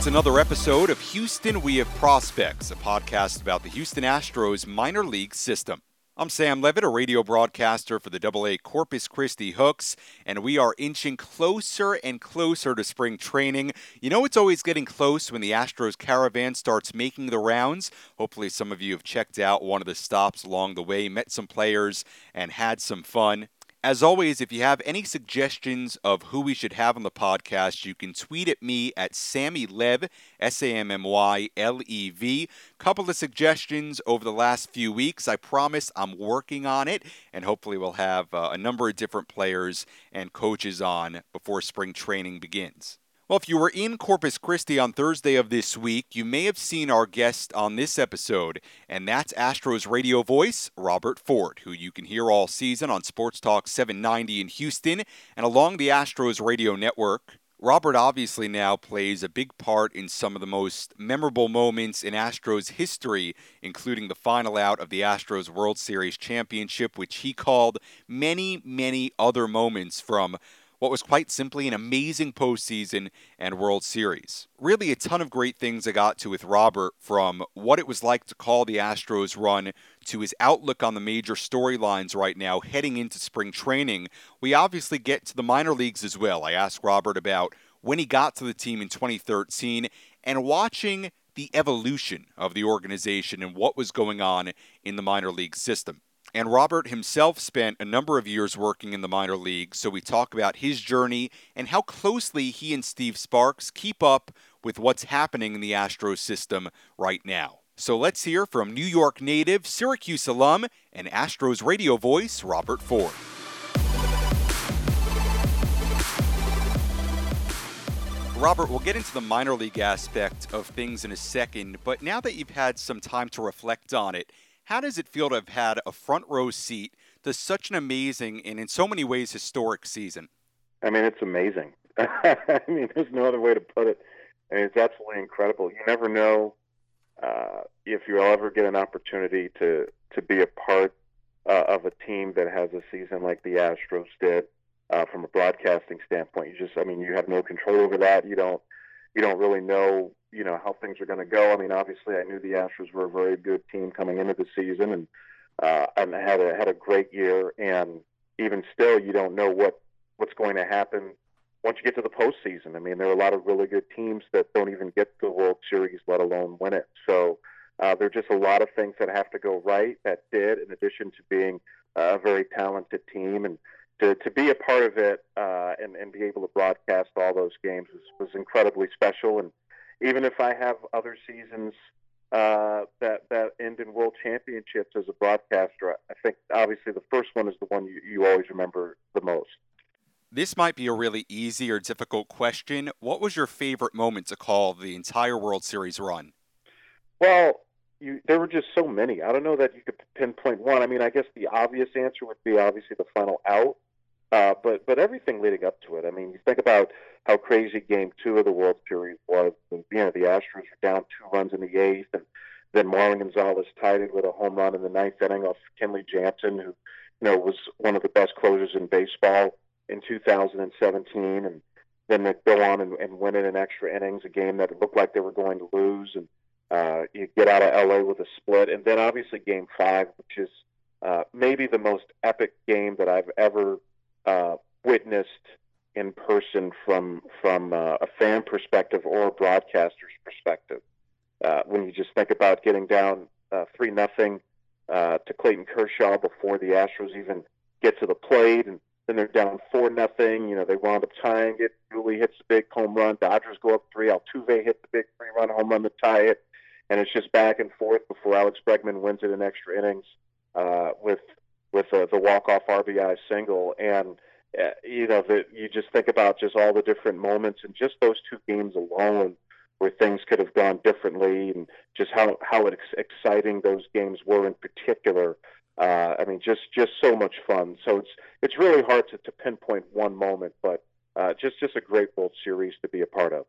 It's another episode of Houston We Have Prospects, a podcast about the Houston Astros minor league system. I'm Sam Levitt, a radio broadcaster for the AA Corpus Christi Hooks, and we are inching closer and closer to spring training. You know, it's always getting close when the Astros caravan starts making the rounds. Hopefully, some of you have checked out one of the stops along the way, met some players, and had some fun. As always, if you have any suggestions of who we should have on the podcast, you can tweet at me at Sammy Lev, S A M M Y L E V. Couple of suggestions over the last few weeks. I promise I'm working on it, and hopefully, we'll have uh, a number of different players and coaches on before spring training begins. Well, if you were in Corpus Christi on Thursday of this week, you may have seen our guest on this episode, and that's Astros radio voice, Robert Ford, who you can hear all season on Sports Talk 790 in Houston and along the Astros radio network. Robert obviously now plays a big part in some of the most memorable moments in Astros history, including the final out of the Astros World Series championship, which he called many, many other moments from what was quite simply an amazing postseason and World Series. Really, a ton of great things I got to with Robert from what it was like to call the Astros run to his outlook on the major storylines right now heading into spring training. We obviously get to the minor leagues as well. I asked Robert about when he got to the team in 2013 and watching the evolution of the organization and what was going on in the minor league system. And Robert himself spent a number of years working in the minor leagues, so we talk about his journey and how closely he and Steve Sparks keep up with what's happening in the Astros system right now. So let's hear from New York native, Syracuse alum, and Astros radio voice, Robert Ford. Robert, we'll get into the minor league aspect of things in a second, but now that you've had some time to reflect on it, how does it feel to have had a front row seat to such an amazing and in so many ways historic season? I mean, it's amazing. I mean, there's no other way to put it. I mean, it's absolutely incredible. You never know uh, if you'll ever get an opportunity to to be a part uh, of a team that has a season like the Astros did. Uh, from a broadcasting standpoint, you just, I mean, you have no control over that. You don't, you don't really know you know how things are going to go. I mean, obviously, I knew the Astros were a very good team coming into the season, and uh, and had a had a great year. And even still, you don't know what what's going to happen once you get to the postseason. I mean, there are a lot of really good teams that don't even get the World Series, let alone win it. So uh, there are just a lot of things that have to go right that did, in addition to being a very talented team and. To, to be a part of it uh, and, and be able to broadcast all those games was, was incredibly special. And even if I have other seasons uh, that that end in world championships as a broadcaster, I think obviously the first one is the one you, you always remember the most. This might be a really easy or difficult question. What was your favorite moment to call the entire World Series run? Well, you, there were just so many. I don't know that you could pinpoint one. I mean, I guess the obvious answer would be obviously the final out. Uh, but but everything leading up to it. I mean, you think about how crazy Game Two of the World Series was. And, you know, the Astros were down two runs in the eighth, and then Marwin Gonzalez tied it with a home run in the ninth inning off Kenley Jansen, who you know was one of the best closers in baseball in 2017, and then they go on and, and win in extra innings, a game that looked like they were going to lose, and uh, you get out of LA with a split, and then obviously Game Five, which is uh, maybe the most epic game that I've ever uh, witnessed in person from from uh, a fan perspective or a broadcaster's perspective. Uh, when you just think about getting down uh, three nothing uh, to Clayton Kershaw before the Astros even get to the plate, and then they're down four nothing. You know they wound up tying it. Yuli hits the big home run. Dodgers go up three. Altuve hits the big three run home run to tie it, and it's just back and forth before Alex Bregman wins it in extra innings uh, with with the walk off RBI single and uh, you know, that you just think about just all the different moments and just those two games alone where things could have gone differently and just how how ex- exciting those games were in particular. Uh, I mean, just just so much fun. So it's it's really hard to, to pinpoint one moment, but uh, just just a great World Series to be a part of.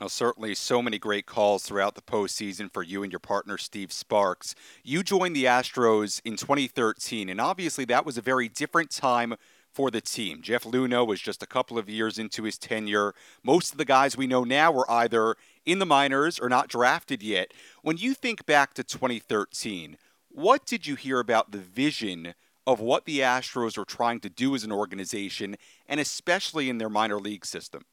Well, certainly, so many great calls throughout the postseason for you and your partner, Steve Sparks. You joined the Astros in 2013, and obviously that was a very different time for the team. Jeff Luhnow was just a couple of years into his tenure. Most of the guys we know now were either in the minors or not drafted yet. When you think back to 2013, what did you hear about the vision of what the Astros were trying to do as an organization, and especially in their minor league system?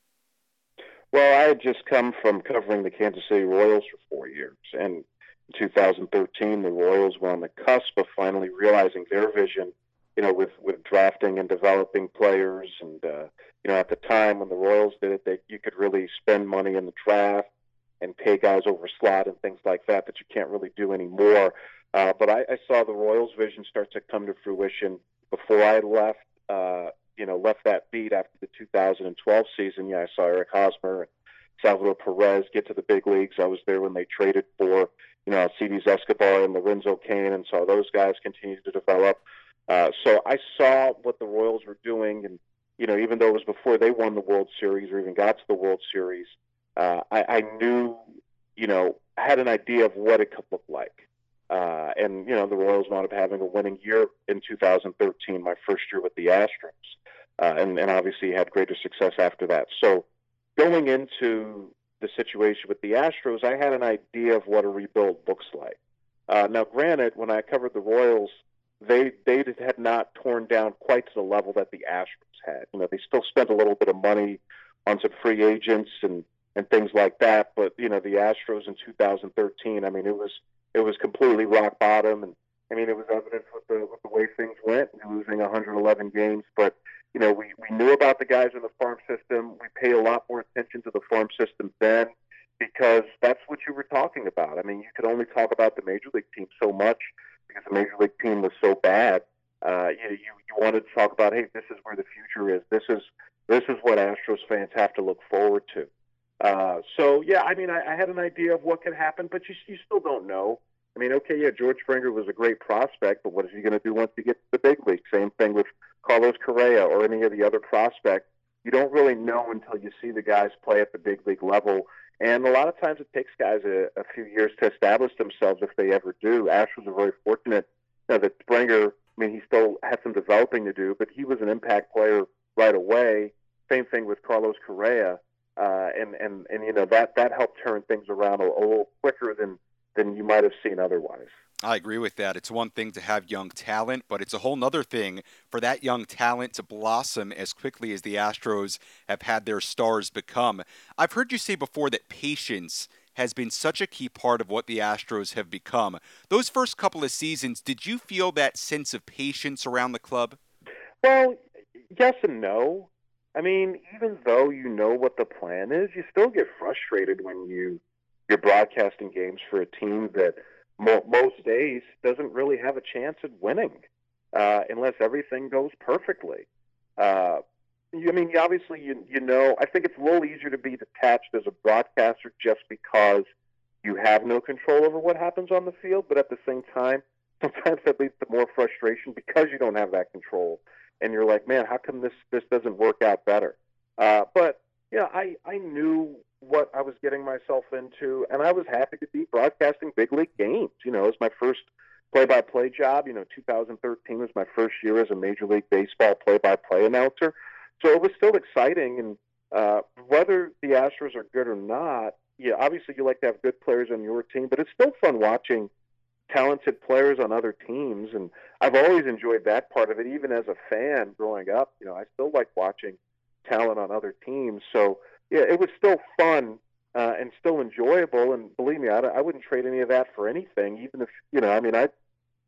Well, I had just come from covering the Kansas City Royals for four years, and in 2013, the Royals were on the cusp of finally realizing their vision. You know, with with drafting and developing players, and uh, you know, at the time when the Royals did it, they you could really spend money in the draft and pay guys over slot and things like that that you can't really do anymore. Uh, but I, I saw the Royals' vision start to come to fruition before I left. Uh, you know, left that beat after the 2012 season. Yeah, I saw Eric Hosmer and Salvador Perez get to the big leagues. I was there when they traded for, you know, Alcides Escobar and Lorenzo Cain and saw those guys continue to develop. Uh, so I saw what the Royals were doing, and you know, even though it was before they won the World Series or even got to the World Series, uh, I, I knew, you know, had an idea of what it could look like. Uh, and you know, the Royals wound up having a winning year in 2013, my first year with the Astros, uh, and, and obviously had greater success after that. So, going into the situation with the Astros, I had an idea of what a rebuild looks like. Uh, now, granted, when I covered the Royals, they they had not torn down quite to the level that the Astros had. You know, they still spent a little bit of money on some free agents and and things like that. But you know, the Astros in 2013, I mean, it was it was completely rock bottom, and I mean, it was evident with the with the way things went, losing 111 games. But you know, we we knew about the guys in the farm system. We paid a lot more attention to the farm system then because that's what you were talking about. I mean, you could only talk about the major league team so much because the major league team was so bad. Uh, you, you you wanted to talk about, hey, this is where the future is. This is this is what Astros fans have to look forward to. Uh, so yeah, I mean, I, I had an idea of what could happen, but you you still don't know. I mean, okay, yeah, George Springer was a great prospect, but what is he going to do once he gets to the big league? Same thing with Carlos Correa or any of the other prospects. You don't really know until you see the guys play at the big league level. And a lot of times it takes guys a, a few years to establish themselves if they ever do. Astros are very fortunate you know, that Springer, I mean, he still had some developing to do, but he was an impact player right away. Same thing with Carlos Correa uh, and and and you know that that helped turn things around a, a little quicker than than you might have seen otherwise. I agree with that. It's one thing to have young talent, but it's a whole other thing for that young talent to blossom as quickly as the Astros have had their stars become. I've heard you say before that patience has been such a key part of what the Astros have become. Those first couple of seasons, did you feel that sense of patience around the club? Well, yes and no. I mean, even though you know what the plan is, you still get frustrated when you you're broadcasting games for a team that mo- most days doesn't really have a chance at winning uh, unless everything goes perfectly. Uh, I mean, obviously, you you know, I think it's a little easier to be detached as a broadcaster just because you have no control over what happens on the field. But at the same time, sometimes that leads to more frustration because you don't have that control and you're like, man, how come this this doesn't work out better? Uh, but yeah, I I knew what I was getting myself into, and I was happy to be broadcasting big league games. You know, it was my first play-by-play job. You know, 2013 was my first year as a Major League Baseball play-by-play announcer, so it was still exciting. And uh, whether the Astros are good or not, yeah, obviously you like to have good players on your team, but it's still fun watching talented players on other teams, and I've always enjoyed that part of it. Even as a fan growing up, you know, I still like watching talent on other teams. So yeah, it was still fun uh, and still enjoyable. And believe me, I, I wouldn't trade any of that for anything. Even if you know, I mean, I,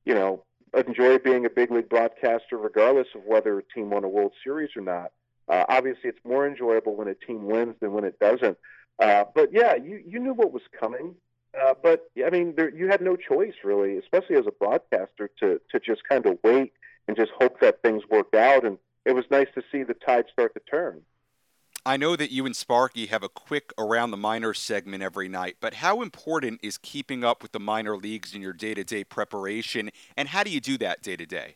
you know, enjoy being a big league broadcaster regardless of whether a team won a World Series or not. Uh, obviously, it's more enjoyable when a team wins than when it doesn't. Uh, but yeah, you you knew what was coming. Uh, but I mean, there, you had no choice really, especially as a broadcaster, to to just kind of wait and just hope that things worked out. And it was nice to see the tide start to turn. I know that you and Sparky have a quick around the minor segment every night, but how important is keeping up with the minor leagues in your day to day preparation, and how do you do that day to day?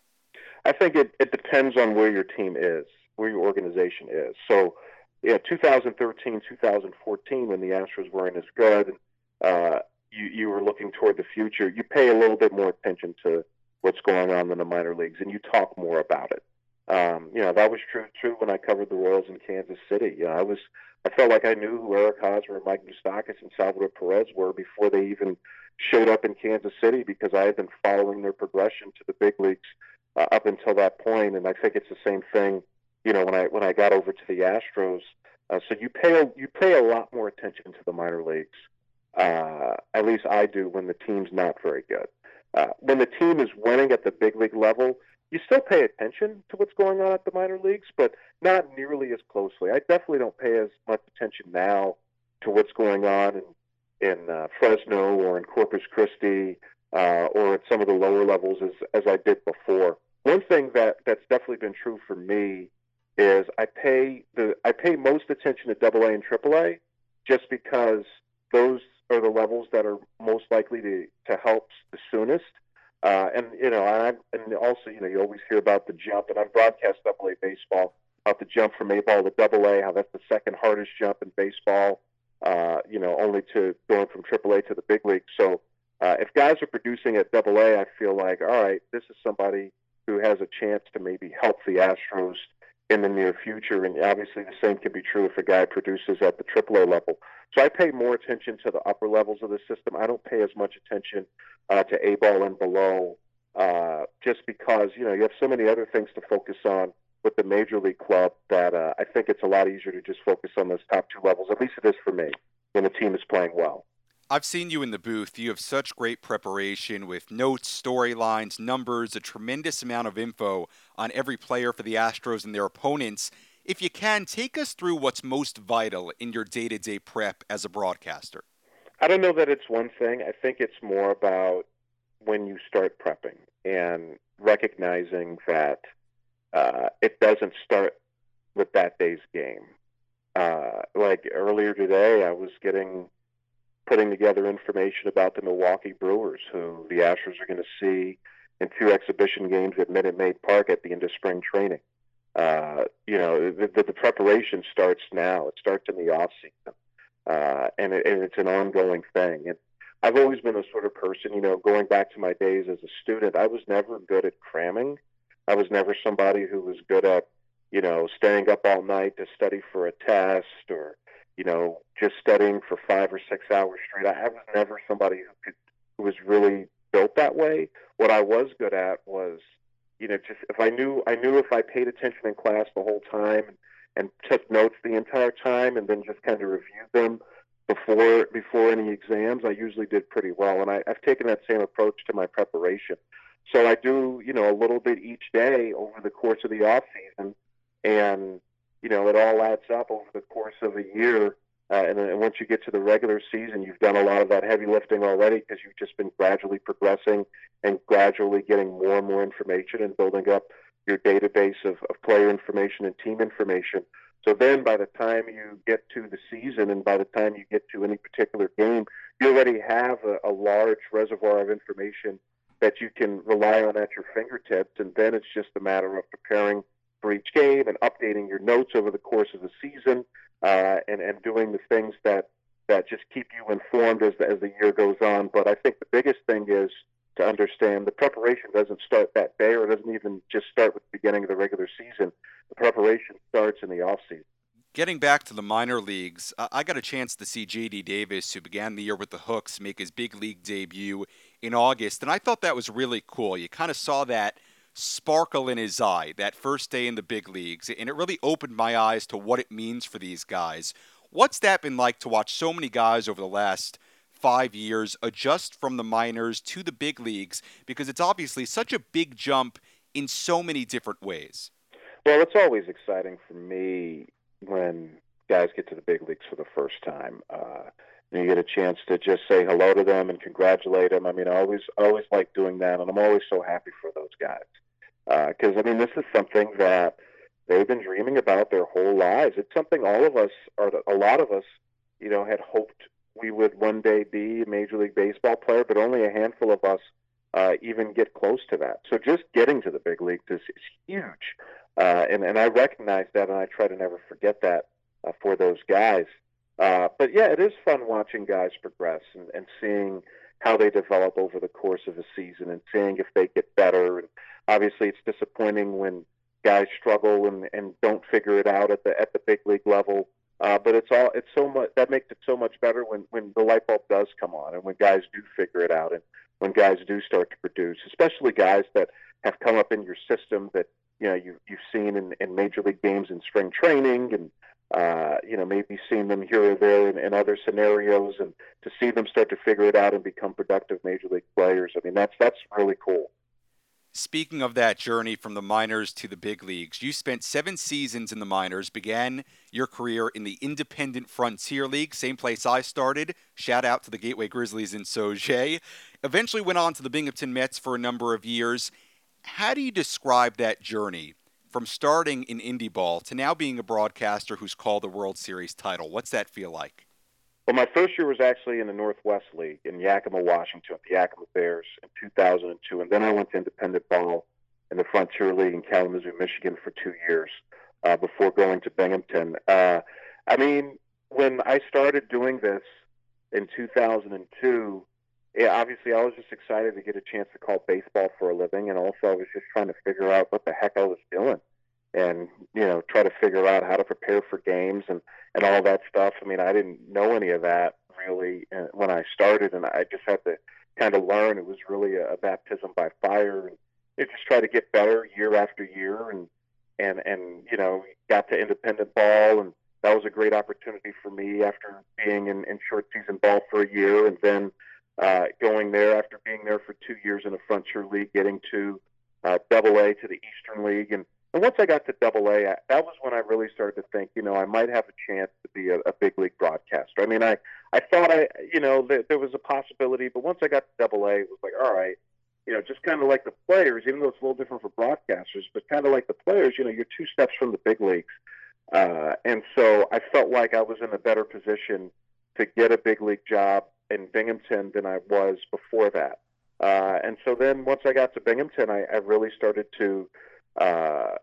I think it, it depends on where your team is, where your organization is. So, yeah, 2013, 2014, when the Astros weren't as good, uh, you, you were looking toward the future, you pay a little bit more attention to what's going on in the minor leagues and you talk more about it. Um, you know, that was true true when I covered the Royals in Kansas City. You know, I was I felt like I knew who Eric Hosmer, Mike Moustakas, and Salvador Perez were before they even showed up in Kansas City because I had been following their progression to the big leagues uh, up until that point. And I think it's the same thing. You know, when I when I got over to the Astros, uh, so you pay a, you pay a lot more attention to the minor leagues. Uh, at least I do when the team's not very good. Uh, when the team is winning at the big league level, you still pay attention to what's going on at the minor leagues, but not nearly as closely. I definitely don't pay as much attention now to what's going on in, in uh, Fresno or in Corpus Christi uh, or at some of the lower levels as, as I did before. One thing that, that's definitely been true for me is I pay the I pay most attention to Double A and Triple A just because those are the levels that are most likely to, to help the soonest. Uh, and you know, I, and also, you know, you always hear about the jump, and I've broadcast Double A baseball about the jump from A ball to Double A, how that's the second hardest jump in baseball. Uh, you know, only to going from Triple A to the big league. So, uh, if guys are producing at Double A, I feel like, all right, this is somebody who has a chance to maybe help the Astros in the near future. And obviously, the same can be true if a guy produces at the AAA level. So I pay more attention to the upper levels of the system. I don't pay as much attention uh, to A ball and below, uh, just because you know you have so many other things to focus on with the major league club that uh, I think it's a lot easier to just focus on those top two levels. At least it is for me when the team is playing well. I've seen you in the booth. You have such great preparation with notes, storylines, numbers, a tremendous amount of info on every player for the Astros and their opponents. If you can, take us through what's most vital in your day to day prep as a broadcaster. I don't know that it's one thing. I think it's more about when you start prepping and recognizing that uh, it doesn't start with that day's game. Uh, like earlier today, I was getting putting together information about the Milwaukee Brewers, who the Astros are going to see in two exhibition games at Minute Maid Park at the end of spring training. Uh, you know, the, the, the, preparation starts now. It starts in the off season, uh, and, it, and it's an ongoing thing. And I've always been a sort of person, you know, going back to my days as a student, I was never good at cramming. I was never somebody who was good at, you know, staying up all night to study for a test or you know, just studying for five or six hours straight. I, was never somebody who could who was really built that way. What I was good at was, you know, just if I knew I knew if I paid attention in class the whole time and, and took notes the entire time and then just kind of reviewed them before before any exams, I usually did pretty well. And I, I've taken that same approach to my preparation. So I do, you know, a little bit each day over the course of the off season, and you know, it all adds up over the course of a year. Uh, and then once you get to the regular season, you've done a lot of that heavy lifting already because you've just been gradually progressing and gradually getting more and more information and building up your database of, of player information and team information. So then by the time you get to the season and by the time you get to any particular game, you already have a, a large reservoir of information that you can rely on at your fingertips. And then it's just a matter of preparing – for each game and updating your notes over the course of the season uh, and, and doing the things that, that just keep you informed as the, as the year goes on. But I think the biggest thing is to understand the preparation doesn't start that day or doesn't even just start with the beginning of the regular season. The preparation starts in the offseason. Getting back to the minor leagues, I got a chance to see JD Davis, who began the year with the Hooks, make his big league debut in August, and I thought that was really cool. You kind of saw that sparkle in his eye that first day in the big leagues, and it really opened my eyes to what it means for these guys. What's that been like to watch so many guys over the last five years adjust from the minors to the big leagues? Because it's obviously such a big jump in so many different ways. Well, it's always exciting for me when guys get to the big leagues for the first time. Uh, you get a chance to just say hello to them and congratulate them. I mean, I always, always like doing that, and I'm always so happy for those guys because uh, I mean, this is something that they've been dreaming about their whole lives. It's something all of us, or a lot of us, you know, had hoped we would one day be a Major League Baseball player, but only a handful of us uh, even get close to that. So just getting to the big leagues is, is huge, uh, and and I recognize that, and I try to never forget that uh, for those guys. Uh, but yeah, it is fun watching guys progress and, and seeing how they develop over the course of a season and seeing if they get better. And obviously, it's disappointing when guys struggle and, and don't figure it out at the at the big league level. Uh, but it's all it's so much that makes it so much better when when the light bulb does come on and when guys do figure it out and when guys do start to produce, especially guys that have come up in your system that you know you you've seen in, in major league games in spring training and uh, you know maybe seen them here or there in, in other scenarios and to see them start to figure it out and become productive major league players. I mean that's that's really cool. Speaking of that journey from the minors to the big leagues, you spent seven seasons in the minors, began your career in the Independent Frontier League, same place I started. Shout out to the Gateway Grizzlies in Sauget. Eventually went on to the Binghamton Mets for a number of years. How do you describe that journey from starting in indie ball to now being a broadcaster who's called the World Series title? What's that feel like? Well, my first year was actually in the Northwest League in Yakima, Washington, the Yakima Bears in 2002, and then I went to independent ball in the Frontier League in Kalamazoo, Michigan, for two years uh, before going to Binghamton. Uh, I mean, when I started doing this in 2002, yeah, obviously I was just excited to get a chance to call baseball for a living, and also I was just trying to figure out what the heck I was doing and you know try to figure out how to prepare for games and and all that stuff. I mean, I didn't know any of that really uh, when I started, and I just had to kind of learn. It was really a, baptism by fire, and it just try to get better year after year, and and and you know got to independent ball, and that was a great opportunity for me after being in, in short season ball for a year, and then uh, going there after being there for two years in a frontier league, getting to uh, Double A to the Eastern League, and and once I got to Double A, that was when I really started to think, you know, I might have a chance to be a, a big league broadcaster. I mean, I I thought I, you know, that there was a possibility, but once I got to Double A, it was like, all right, you know, just kind of like the players, even though it's a little different for broadcasters, but kind of like the players, you know, you're two steps from the big leagues. Uh, and so I felt like I was in a better position to get a big league job in Binghamton than I was before that. Uh, and so then once I got to Binghamton, I, I really started to uh,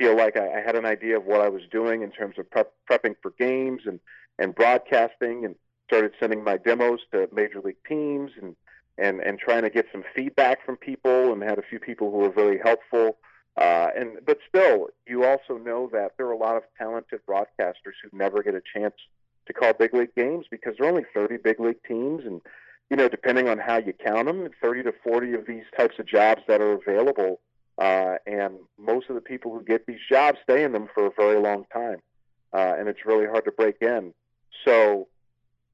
feel like I, I had an idea of what I was doing in terms of prep, prepping for games and, and broadcasting and started sending my demos to major league teams and, and, and trying to get some feedback from people and had a few people who were very helpful. Uh, and but still, you also know that there are a lot of talented broadcasters who never get a chance to call big league games because there are only 30 big league teams, and you know, depending on how you count them, 30 to 40 of these types of jobs that are available uh, and most of the people who get these jobs stay in them for a very long time. Uh, and it's really hard to break in. So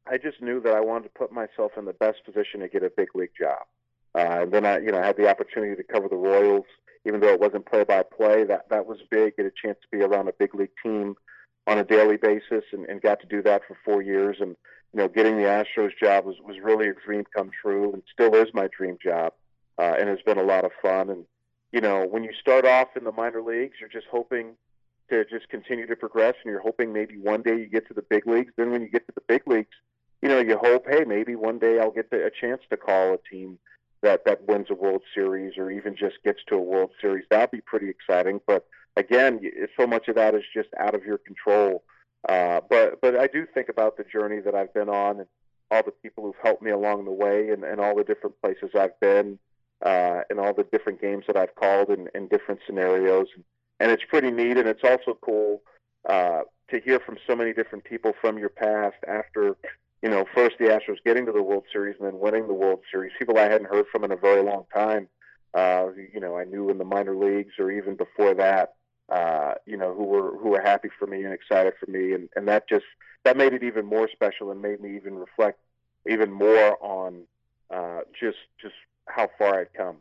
I just knew that I wanted to put myself in the best position to get a big league job. Uh, and then I, you know, had the opportunity to cover the Royals, even though it wasn't play by play. That that was big. Get a chance to be around a big league team on a daily basis, and, and got to do that for four years. And you know, getting the Astros job was was really a dream come true, and still is my dream job. Uh, and it's been a lot of fun. And you know, when you start off in the minor leagues, you're just hoping to just continue to progress, and you're hoping maybe one day you get to the big leagues. Then when you get to the big leagues, you know, you hope, hey, maybe one day I'll get a chance to call a team that that wins a World Series or even just gets to a World Series. That'd be pretty exciting. But again, so much of that is just out of your control. Uh, but but I do think about the journey that I've been on and all the people who've helped me along the way and, and all the different places I've been uh, and all the different games that I've called in, in different scenarios. And it's pretty neat, and it's also cool uh, to hear from so many different people from your past after, you know, first the Astros getting to the World Series and then winning the World Series. People I hadn't heard from in a very long time. Uh, you know, I knew in the minor leagues or even before that. Uh, you know, who were who were happy for me and excited for me, and and that just that made it even more special and made me even reflect even more on uh, just just how far I'd come.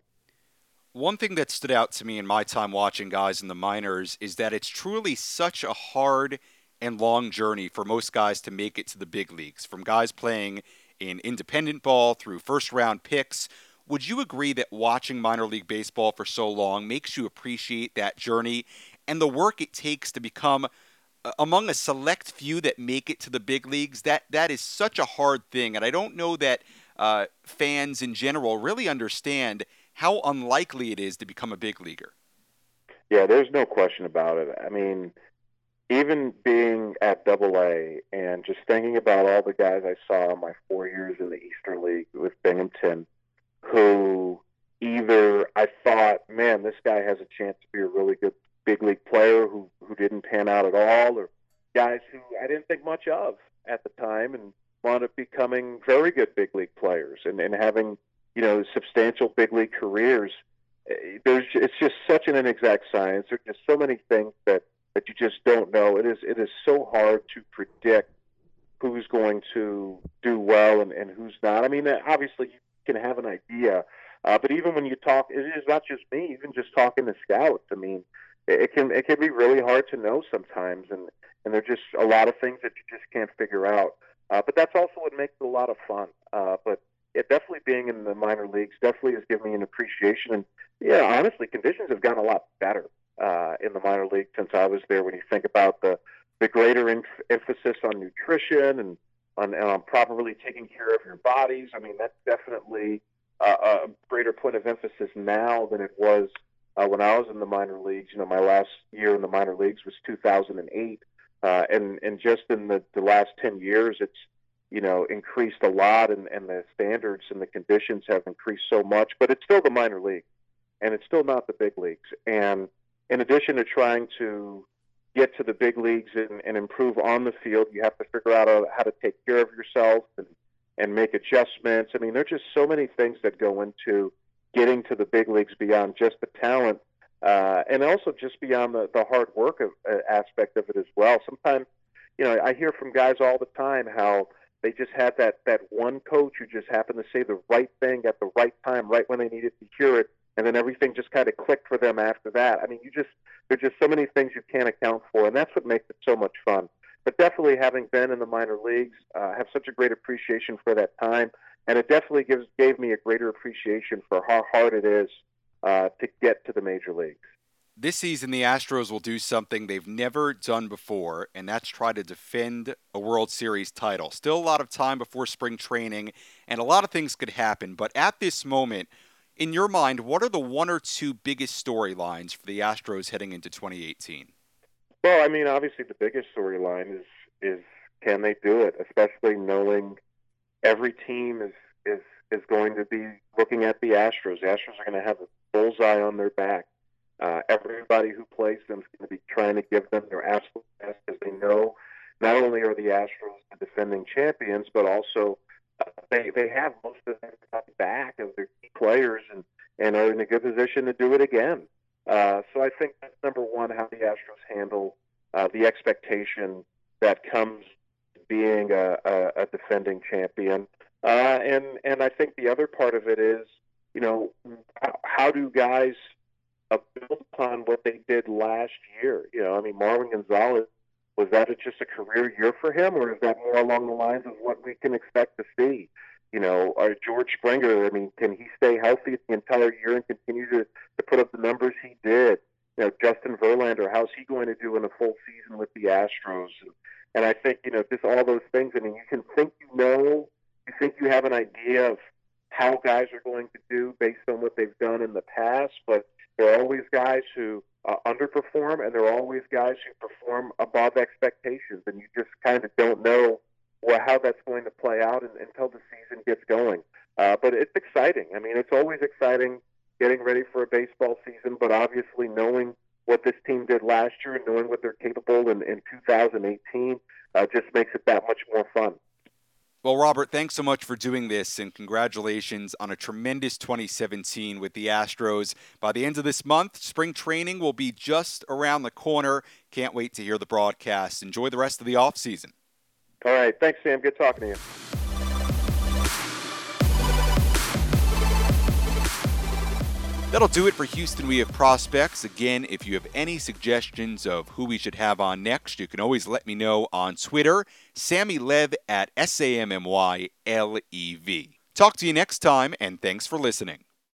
One thing that stood out to me in my time watching guys in the minors is that it's truly such a hard and long journey for most guys to make it to the big leagues, from guys playing in independent ball through first round picks. Would you agree that watching minor league baseball for so long makes you appreciate that journey and the work it takes to become uh, among a select few that make it to the big leagues? That that is such a hard thing, and I don't know that uh, fans in general really understand how unlikely it is to become a big leaguer. Yeah, there's no question about it. I mean, even being at Double A and just thinking about all the guys I saw in my four years in the Eastern League with Binghamton, who either I thought, man, this guy has a chance to be a really good big league player who who didn't pan out at all, or guys who I didn't think much of at the time and wound up becoming very good big league players and, and having you know substantial big league careers. Eh, there's it's just such an inexact science. There's just so many things that that you just don't know. It is it is so hard to predict who's going to do well and, and who's not. I mean, obviously you can have an idea, uh, but even when you talk, it is not just me. Even just talking to scouts, I mean, it, it can it can be really hard to know sometimes, and and there's just a lot of things that you just can't figure out. Uh, but that's also what makes it a lot of fun. Uh, but it definitely being in the minor leagues definitely has given me an appreciation. And yeah, honestly, conditions have gotten a lot better uh, in the minor league since I was there. When you think about the the greater inf- emphasis on nutrition and on, and on properly taking care of your bodies, I mean that's definitely uh, a greater point of emphasis now than it was uh, when I was in the minor leagues. You know, my last year in the minor leagues was 2008, uh, and and just in the, the last 10 years, it's you know increased a lot, and, and the standards and the conditions have increased so much. But it's still the minor league, and it's still not the big leagues. And in addition to trying to get to the big leagues and, and improve on the field, you have to figure out how to take care of yourself and, and make adjustments. I mean, there's just so many things that go into getting to the big leagues beyond just the talent, uh, and also just beyond the, the hard work of, uh, aspect of it as well. Sometimes, you know, I hear from guys all the time how they just had that that one coach who just happened to say the right thing at the right time, right when they needed to hear it, and then everything just kind of clicked for them after that. I mean, you just there's just so many things you can't account for, and that's what makes it so much fun. But definitely, having been in the minor leagues, uh, have such a great appreciation for that time, and it definitely gives gave me a greater appreciation for how hard it is uh, to get to the major leagues. This season, the Astros will do something they've never done before, and that's try to defend a World Series title. Still a lot of time before spring training, and a lot of things could happen. But at this moment, in your mind, what are the one or two biggest storylines for the Astros heading into 2018? Well, I mean, obviously the biggest storyline is is can they do it, especially knowing every team is is is going to be looking at the Astros. The Astros are going to have a bullseye on their back. Uh, everybody who plays them is going to be trying to give them their absolute best because they know not only are the Astros the defending champions, but also they they have most of them back of their key players and and are in a good position to do it again. Uh, so I think that's number one how the Astros handle uh, the expectation that comes being a, a, a defending champion. Uh, and and I think the other part of it is, you know, how, do guys uh, build upon what they did last year? You know, I mean, Marwin Gonzalez was that just a career year for him, or is that more along the lines of what we can expect to see? You know, uh, George Springer. I mean, can he stay healthy the entire year and continue to, to put up the numbers he did? You know, Justin Verlander. How's he going to do in a full season with the Astros? And, and I think you know, just all those things. I mean, you can think you know, you think you have an idea of how guys are going to do based on what they've done in the past, but there are always guys who uh, underperform, and there are always guys who perform above expectations, and you just kind of don't know well, how that's going to play out until the season gets going. Uh, but it's exciting. I mean, it's always exciting getting ready for a baseball season, but obviously knowing what this team did last year and knowing what they're capable in, in 2018 uh, just makes it that much more fun. Well, Robert, thanks so much for doing this, and congratulations on a tremendous 2017 with the Astros. By the end of this month, spring training will be just around the corner. Can't wait to hear the broadcast. Enjoy the rest of the offseason. All right. Thanks, Sam. Good talking to you. That'll do it for Houston We Have Prospects. Again, if you have any suggestions of who we should have on next, you can always let me know on Twitter, Sammy Lev at S A M M Y L E V. Talk to you next time, and thanks for listening.